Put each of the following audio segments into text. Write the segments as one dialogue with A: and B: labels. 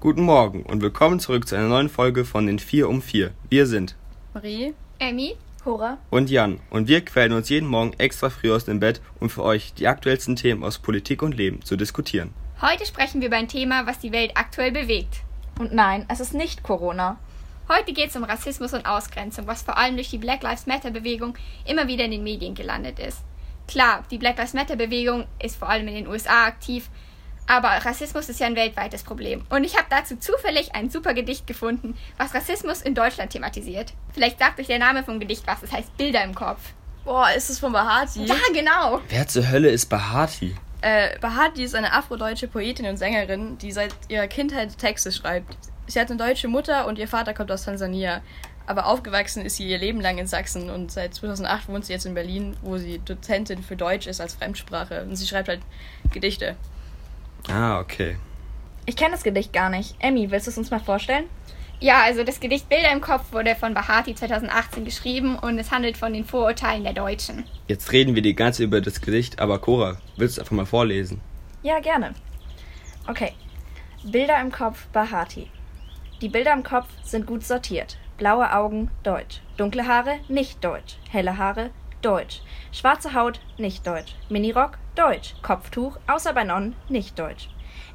A: Guten Morgen und willkommen zurück zu einer neuen Folge von den 4 um 4. Wir sind
B: Marie,
C: Emmy,
B: Cora
A: und Jan und wir quälen uns jeden Morgen extra früh aus dem Bett, um für euch die aktuellsten Themen aus Politik und Leben zu diskutieren.
C: heute sprechen wir über ein Thema, was die Welt aktuell bewegt.
B: Und nein, es ist nicht Corona.
C: Heute geht es um Rassismus und Ausgrenzung, was vor allem durch die Black Lives Matter Bewegung immer wieder in den Medien gelandet ist. Klar, die Black Lives Matter Bewegung ist vor allem in den USA aktiv, aber Rassismus ist ja ein weltweites Problem. Und ich habe dazu zufällig ein super Gedicht gefunden, was Rassismus in Deutschland thematisiert. Vielleicht sagt euch der Name vom Gedicht was, es heißt Bilder im Kopf.
B: Boah, ist es von Bahati?
C: Ja, genau.
A: Wer zur Hölle ist Bahati?
B: Äh, Bahati ist eine afrodeutsche Poetin und Sängerin, die seit ihrer Kindheit Texte schreibt. Sie hat eine deutsche Mutter und ihr Vater kommt aus Tansania. Aber aufgewachsen ist sie ihr Leben lang in Sachsen und seit 2008 wohnt sie jetzt in Berlin, wo sie Dozentin für Deutsch ist als Fremdsprache. Und sie schreibt halt Gedichte.
A: Ah, okay.
B: Ich kenne das Gedicht gar nicht. Emmy, willst du es uns mal vorstellen?
C: Ja, also das Gedicht Bilder im Kopf wurde von Bahati 2018 geschrieben und es handelt von den Vorurteilen der Deutschen.
A: Jetzt reden wir die ganze über das Gedicht, aber Cora, willst du einfach mal vorlesen?
B: Ja, gerne. Okay. Bilder im Kopf, Bahati. Die Bilder im Kopf sind gut sortiert. Blaue Augen, deutsch. Dunkle Haare, nicht deutsch. Helle Haare, deutsch. Schwarze Haut, nicht deutsch. Minirock, deutsch. Kopftuch, außer bei Nonnen, nicht deutsch.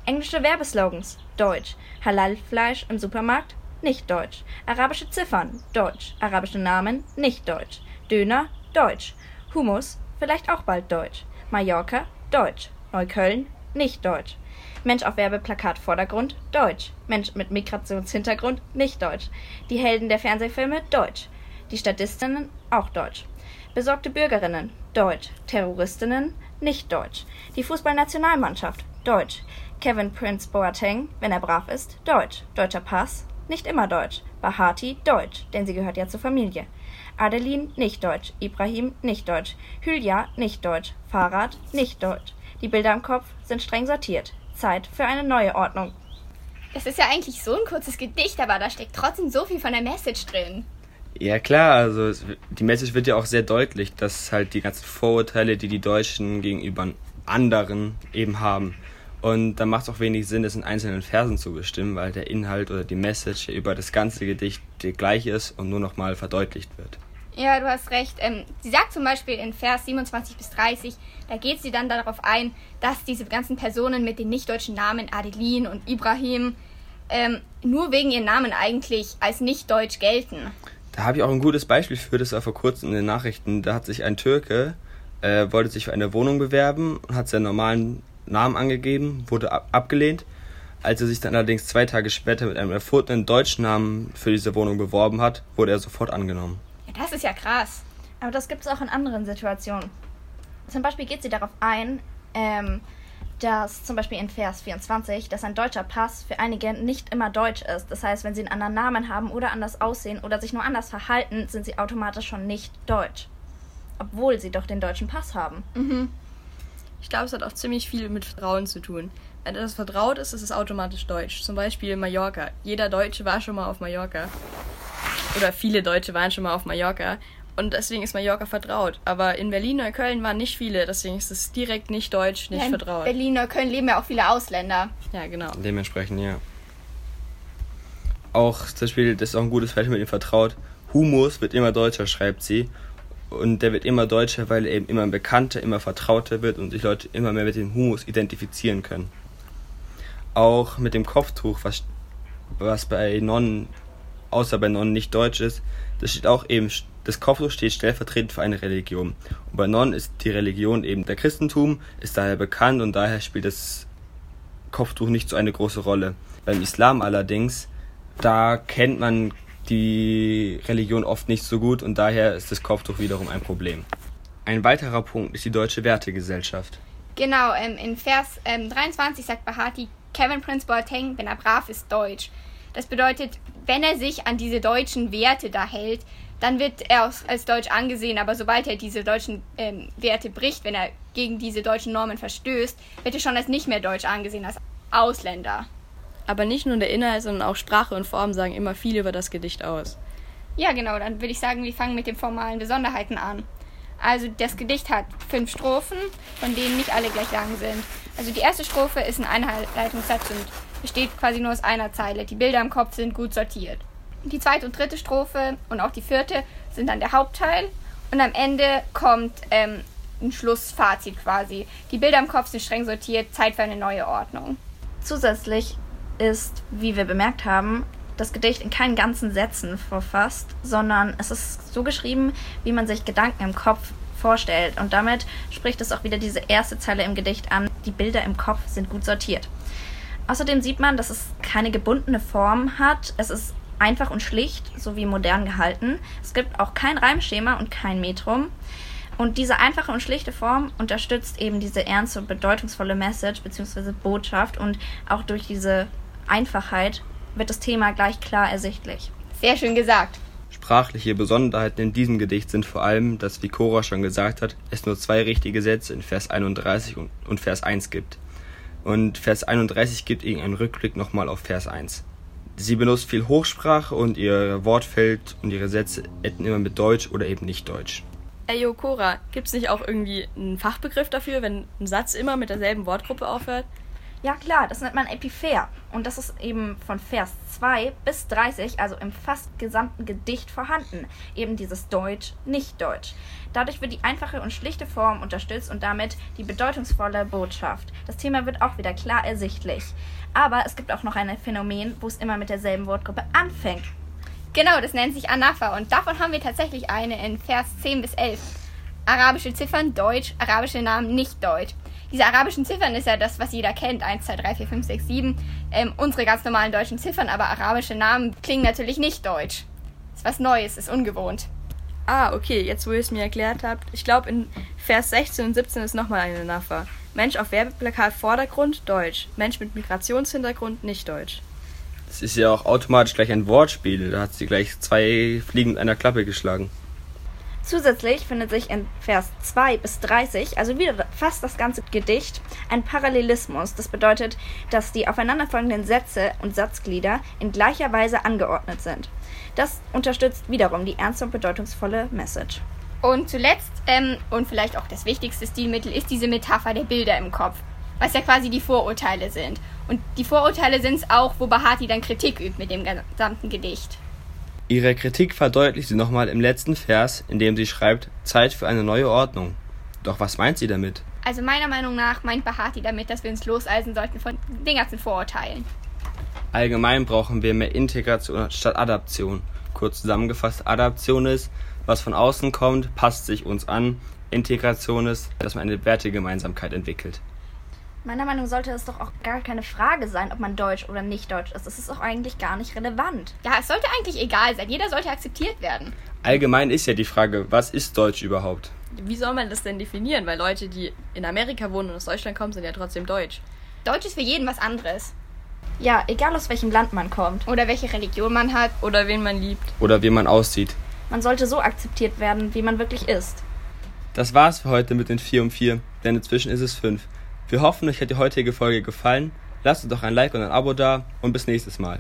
B: Englische Werbeslogans, deutsch. Halal-Fleisch im Supermarkt, nicht deutsch. Arabische Ziffern, deutsch. Arabische Namen, nicht deutsch. Döner, deutsch. Hummus, vielleicht auch bald deutsch. Mallorca, deutsch. Neukölln, nicht deutsch. Mensch auf Werbeplakat Vordergrund, deutsch. Mensch mit Migrationshintergrund, nicht deutsch. Die Helden der Fernsehfilme, deutsch. Die Statistinnen, auch deutsch. Besorgte Bürgerinnen, deutsch. Terroristinnen, nicht deutsch. Die Fußballnationalmannschaft, deutsch. Kevin Prince Boateng, wenn er brav ist, deutsch. Deutscher Pass, nicht immer deutsch. Bahati, deutsch, denn sie gehört ja zur Familie. Adeline, nicht deutsch. Ibrahim, nicht deutsch. Hülya, nicht deutsch. Fahrrad, nicht deutsch. Die Bilder im Kopf sind streng sortiert. Zeit für eine neue Ordnung.
C: Das ist ja eigentlich so ein kurzes Gedicht, aber da steckt trotzdem so viel von der Message drin.
A: Ja klar, also es, die Message wird ja auch sehr deutlich, dass halt die ganzen Vorurteile, die die Deutschen gegenüber anderen eben haben. Und da macht es auch wenig Sinn, das in einzelnen Versen zu bestimmen, weil der Inhalt oder die Message über das ganze Gedicht gleich ist und nur nochmal verdeutlicht wird.
C: Ja, du hast recht. Ähm, sie sagt zum Beispiel in Vers 27 bis 30, da geht sie dann darauf ein, dass diese ganzen Personen mit den nicht-deutschen Namen Adeline und Ibrahim ähm, nur wegen ihren Namen eigentlich als nicht-deutsch gelten.
A: Da habe ich auch ein gutes Beispiel für, das war vor kurzem in den Nachrichten. Da hat sich ein Türke, äh, wollte sich für eine Wohnung bewerben und hat seinen normalen Namen angegeben, wurde ab abgelehnt. Als er sich dann allerdings zwei Tage später mit einem erfundenen deutschen Namen für diese Wohnung beworben hat, wurde er sofort angenommen.
C: Ja, das ist ja krass.
B: Aber das gibt es auch in anderen Situationen. Zum Beispiel geht sie darauf ein, ähm, dass zum Beispiel in Vers 24, dass ein deutscher Pass für einige nicht immer deutsch ist. Das heißt, wenn sie einen anderen Namen haben oder anders aussehen oder sich nur anders verhalten, sind sie automatisch schon nicht deutsch. Obwohl sie doch den deutschen Pass haben.
D: Ich glaube, es hat auch ziemlich viel mit Vertrauen zu tun. Wenn etwas vertraut ist, ist es automatisch deutsch. Zum Beispiel Mallorca. Jeder Deutsche war schon mal auf Mallorca. Oder viele Deutsche waren schon mal auf Mallorca. Und deswegen ist Mallorca vertraut. Aber in Berlin, Neukölln waren nicht viele. Deswegen ist es direkt nicht deutsch, nicht
C: Ja, in
D: vertraut.
C: Berlin, Neukölln leben ja auch viele Ausländer.
D: Ja, genau.
A: Dementsprechend, ja. Auch zum Beispiel, das ist auch ein gutes Beispiel mit dem Vertraut. Humus wird immer deutscher, schreibt sie. Und der wird immer deutscher, weil er eben immer bekannter, immer vertrauter wird und sich Leute immer mehr mit dem Humus identifizieren können. Auch mit dem Kopftuch, was, was bei Nonnen, außer bei Nonnen nicht deutsch ist, das steht auch eben, das Kopftuch steht stellvertretend für eine Religion. Und bei Nonnen ist die Religion eben der Christentum, ist daher bekannt und daher spielt das Kopftuch nicht so eine große Rolle. Beim Islam allerdings, da kennt man die Religion oft nicht so gut und daher ist das Kopftuch wiederum ein Problem. Ein weiterer Punkt ist die deutsche Wertegesellschaft.
C: Genau, ähm, in Vers ähm, 23 sagt Bahati, Kevin Prince Boateng, wenn er brav ist, deutsch. Das bedeutet, wenn er sich an diese deutschen Werte da hält, dann wird er als, als deutsch angesehen, aber sobald er diese deutschen ähm, Werte bricht, wenn er gegen diese deutschen Normen verstößt, wird er schon als nicht mehr deutsch angesehen, als Ausländer.
D: Aber nicht nur der Inhalt, sondern auch Sprache und Form sagen immer viel über das Gedicht aus.
C: Ja, genau, dann würde ich sagen, wir fangen mit den formalen Besonderheiten an. Also das Gedicht hat fünf Strophen, von denen nicht alle gleich lang sind. Also die erste Strophe ist ein Einleitungssatz und besteht quasi nur aus einer Zeile. Die Bilder im Kopf sind gut sortiert. Die zweite und dritte Strophe und auch die vierte sind dann der Hauptteil. Und am Ende kommt ähm, ein Schlussfazit quasi. Die Bilder im Kopf sind streng sortiert, Zeit für eine neue Ordnung.
B: Zusätzlich ist, wie wir bemerkt haben, das Gedicht in keinen ganzen Sätzen verfasst, sondern es ist so geschrieben, wie man sich Gedanken im Kopf vorstellt. Und damit spricht es auch wieder diese erste Zeile im Gedicht an. Die Bilder im Kopf sind gut sortiert. Außerdem sieht man, dass es keine gebundene Form hat. Es ist einfach und schlicht sowie modern gehalten. Es gibt auch kein Reimschema und kein Metrum. Und diese einfache und schlichte Form unterstützt eben diese ernste und bedeutungsvolle Message bzw. Botschaft und auch durch diese Einfachheit wird das Thema gleich klar ersichtlich.
C: Sehr schön gesagt.
A: Sprachliche Besonderheiten in diesem Gedicht sind vor allem, dass, wie Cora schon gesagt hat, es nur zwei richtige Sätze in Vers 31 und, und Vers 1 gibt. Und Vers 31 gibt ihnen einen Rückblick nochmal auf Vers 1. Sie benutzt viel Hochsprache und ihr Wortfeld und ihre Sätze enden immer mit Deutsch oder eben nicht Deutsch.
D: Ey, Cora, gibt's nicht auch irgendwie einen Fachbegriff dafür, wenn ein Satz immer mit derselben Wortgruppe aufhört?
B: Ja klar, das nennt man Epipher. Und das ist eben von Vers 2 bis 30, also im fast gesamten Gedicht vorhanden. Eben dieses Deutsch, nicht Deutsch. Dadurch wird die einfache und schlichte Form unterstützt und damit die bedeutungsvolle Botschaft. Das Thema wird auch wieder klar ersichtlich. Aber es gibt auch noch ein Phänomen, wo es immer mit derselben Wortgruppe anfängt.
C: Genau, das nennt sich Anafa und davon haben wir tatsächlich eine in Vers 10 bis 11. Arabische Ziffern Deutsch, arabische Namen nicht Deutsch. Diese arabischen Ziffern ist ja das, was jeder kennt. 1, 2, 3, 4, 5, 6, 7. Ähm, unsere ganz normalen deutschen Ziffern, aber arabische Namen klingen natürlich nicht deutsch. Ist was Neues, ist ungewohnt.
D: Ah, okay, jetzt wo ihr es mir erklärt habt. Ich glaube, in Vers 16 und 17 ist nochmal eine Nafa. Mensch auf Werbeplakat Vordergrund, Deutsch. Mensch mit Migrationshintergrund, nicht Deutsch.
A: Das ist ja auch automatisch gleich ein Wortspiel. Da hat sie gleich zwei Fliegen mit einer Klappe geschlagen.
B: Zusätzlich findet sich in Vers 2 bis 30, also wieder fast das ganze Gedicht, ein Parallelismus. Das bedeutet, dass die aufeinanderfolgenden Sätze und Satzglieder in gleicher Weise angeordnet sind. Das unterstützt wiederum die ernste und bedeutungsvolle Message.
C: Und zuletzt, ähm, und vielleicht auch das wichtigste Stilmittel, ist diese Metapher der Bilder im Kopf, was ja quasi die Vorurteile sind. Und die Vorurteile sind es auch, wo Bahati dann Kritik übt mit dem gesamten Gedicht.
A: Ihre Kritik verdeutlicht sie nochmal im letzten Vers, in dem sie schreibt, Zeit für eine neue Ordnung. Doch was meint sie damit?
C: Also meiner Meinung nach meint Bahati damit, dass wir uns loseisen sollten von den ganzen Vorurteilen.
A: Allgemein brauchen wir mehr Integration statt Adaption. Kurz zusammengefasst, Adaption ist, was von außen kommt, passt sich uns an. Integration ist, dass man eine Wertegemeinsamkeit entwickelt.
B: Meiner Meinung nach sollte es doch auch gar keine Frage sein, ob man Deutsch oder nicht Deutsch ist. Es ist auch eigentlich gar nicht relevant.
C: Ja, es sollte eigentlich egal sein. Jeder sollte akzeptiert werden.
A: Allgemein ist ja die Frage, was ist Deutsch überhaupt?
D: Wie soll man das denn definieren? Weil Leute, die in Amerika wohnen und aus Deutschland kommen, sind ja trotzdem Deutsch.
C: Deutsch ist für jeden was anderes.
B: Ja, egal aus welchem Land man kommt.
C: Oder welche Religion man hat.
D: Oder wen man liebt.
A: Oder wie man aussieht.
B: Man sollte so akzeptiert werden, wie man wirklich ist.
A: Das war's für heute mit den 4 um 4, denn inzwischen ist es 5. Wir hoffen, euch hat die heutige Folge gefallen. Lasst uns doch ein Like und ein Abo da und bis nächstes Mal.